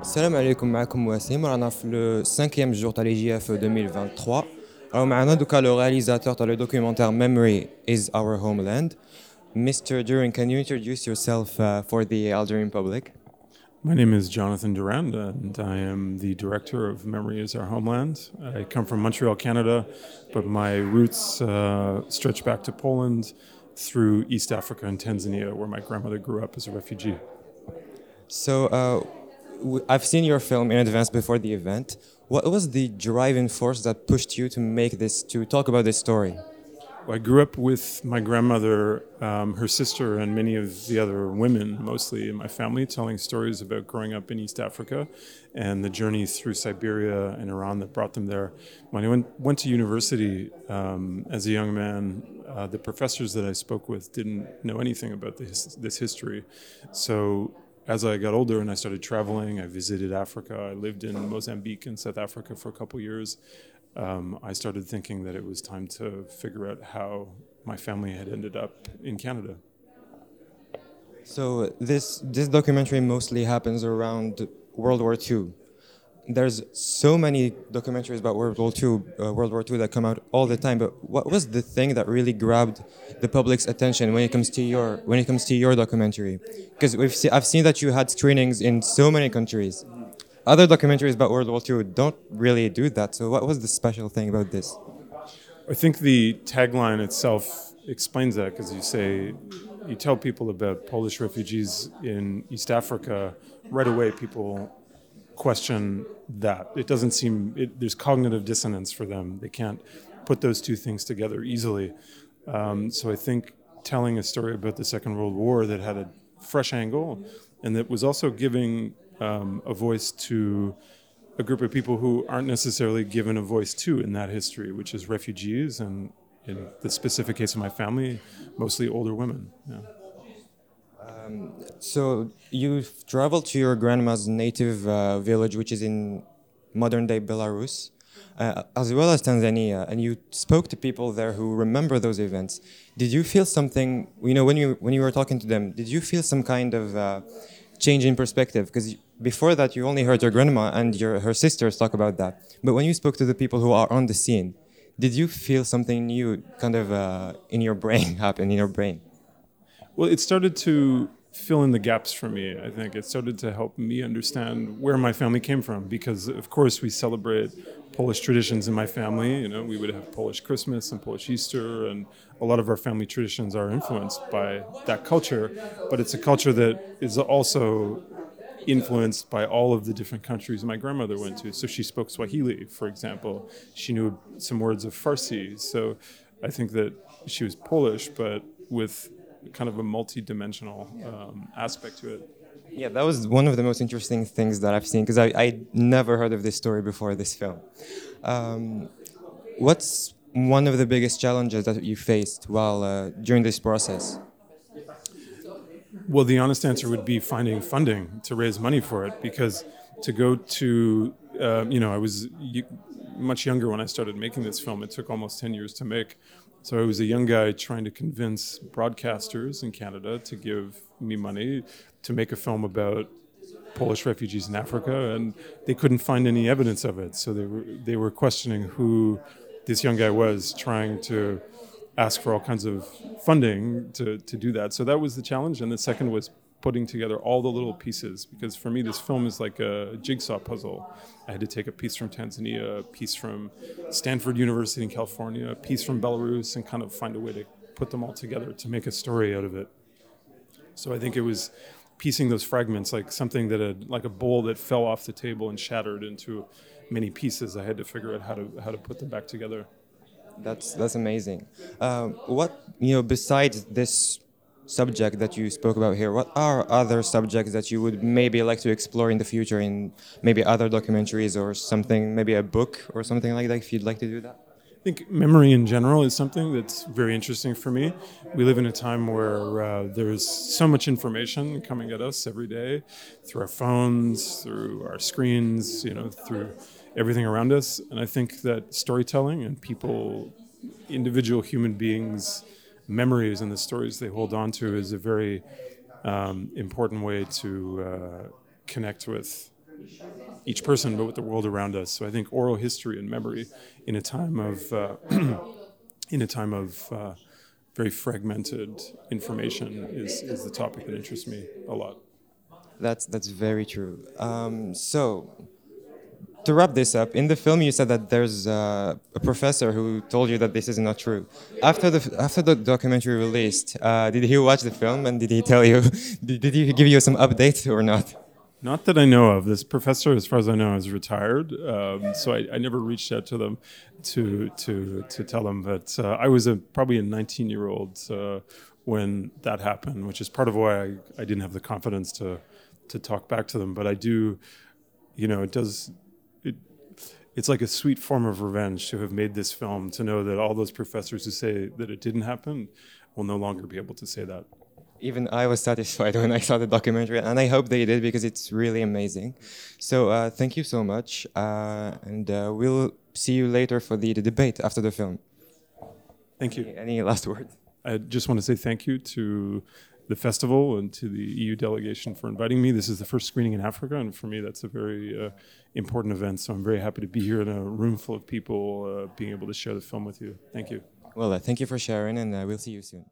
السلام عليكم معكم وسيم رانا في لو 5 جور تاع لي جي اف 2023 راهو معنا دوكا لو رياليزاتور تاع لو دوكيومونتير ميموري از اور هوملاند Mr. Durand, can you introduce yourself uh, for the Algerian public? My name is Jonathan Durand, and I am the director of Memory is Our Homeland. I come from Montreal, Canada, but my roots uh, stretch back to Poland through East Africa and Tanzania, where my grandmother grew up as a refugee. So, uh, I've seen your film in advance before the event. What was the driving force that pushed you to make this, to talk about this story? I grew up with my grandmother, um, her sister, and many of the other women, mostly in my family, telling stories about growing up in East Africa and the journey through Siberia and Iran that brought them there. When I went, went to university um, as a young man, uh, the professors that I spoke with didn't know anything about this, this history. So as I got older and I started traveling, I visited Africa. I lived in Mozambique and South Africa for a couple years um, I started thinking that it was time to figure out how my family had ended up in Canada. So this this documentary mostly happens around World War II. There's so many documentaries about World War II, uh, World War II that come out all the time. But what was the thing that really grabbed the public's attention when it comes to your when it comes to your documentary? Because we've I've seen that you had screenings in so many countries other documentaries about World War II don't really do that. So, what was the special thing about this? I think the tagline itself explains that because you say, you tell people about Polish refugees in East Africa, right away people question that. It doesn't seem, it, there's cognitive dissonance for them. They can't put those two things together easily. Um, so, I think telling a story about the Second World War that had a fresh angle and that was also giving um, a voice to a group of people who aren't necessarily given a voice to in that history, which is refugees and in the specific case of my family, mostly older women. Yeah. Um, so you've traveled to your grandma's native uh, village, which is in modern day Belarus, uh, as well as Tanzania, and you spoke to people there who remember those events. Did you feel something? You know, when you when you were talking to them, did you feel some kind of uh, change in perspective? Because before that you only heard your grandma and your her sisters talk about that but when you spoke to the people who are on the scene did you feel something new kind of uh, in your brain happen in your brain well it started to fill in the gaps for me i think it started to help me understand where my family came from because of course we celebrate polish traditions in my family you know we would have polish christmas and polish easter and a lot of our family traditions are influenced by that culture but it's a culture that is also influenced by all of the different countries my grandmother went to. So she spoke Swahili, for example. She knew some words of Farsi. So I think that she was Polish, but with kind of a multi-dimensional um, aspect to it. Yeah, that was one of the most interesting things that I've seen because I, I never heard of this story before this film. Um, what's one of the biggest challenges that you faced while uh, during this process? Well, the honest answer would be finding funding to raise money for it because to go to, uh, you know, I was much younger when I started making this film. It took almost 10 years to make. So I was a young guy trying to convince broadcasters in Canada to give me money to make a film about Polish refugees in Africa, and they couldn't find any evidence of it. So they were they were questioning who this young guy was, trying to ask for all kinds of funding to, to do that. So that was the challenge. And the second was putting together all the little pieces because for me, this film is like a jigsaw puzzle. I had to take a piece from Tanzania, a piece from Stanford University in California, a piece from Belarus, and kind of find a way to put them all together to make a story out of it. So I think it was piecing those fragments like something that had like a bowl that fell off the table and shattered into many pieces. I had to figure out how to how to put them back together. That's that's amazing. Um, what you know besides this subject that you spoke about here, what are other subjects that you would maybe like to explore in the future in maybe other documentaries or something, maybe a book or something like that? If you'd like to do that. I think memory in general is something that's very interesting for me. We live in a time where uh, there's so much information coming at us every day through our phones, through our screens, you know, through everything around us. And I think that storytelling and people, individual human beings' memories and the stories they hold on to is a very um, important way to uh, connect with each person, but with the world around us. So I think oral history and memory in a time of uh, in a time of uh, very fragmented information is, is the topic that interests me a lot. That's that's very true. Um, so to wrap this up, in the film you said that there's uh, a professor who told you that this is not true. After the after the documentary released, uh, did he watch the film and did he tell you? Did, he give you some updates or not? Not that I know of. This professor, as far as I know, is retired. Um, so I, I, never reached out to them to to to tell them that uh, I was a, probably a 19 year old uh, when that happened, which is part of why I, I didn't have the confidence to to talk back to them. But I do, you know, it does. It it's like a sweet form of revenge to have made this film to know that all those professors who say that it didn't happen will no longer be able to say that even I was satisfied when I saw the documentary, and I hope they did because it's really amazing. So uh, thank you so much, uh, and uh, we'll see you later for the, the, debate after the film. Thank you. Any, any, last word? I just want to say thank you to the festival and to the EU delegation for inviting me. This is the first screening in Africa, and for me, that's a very uh, important event. So I'm very happy to be here in a room full of people, uh, being able to share the film with you. Thank you. Well, uh, thank you for sharing, and we'll see you soon.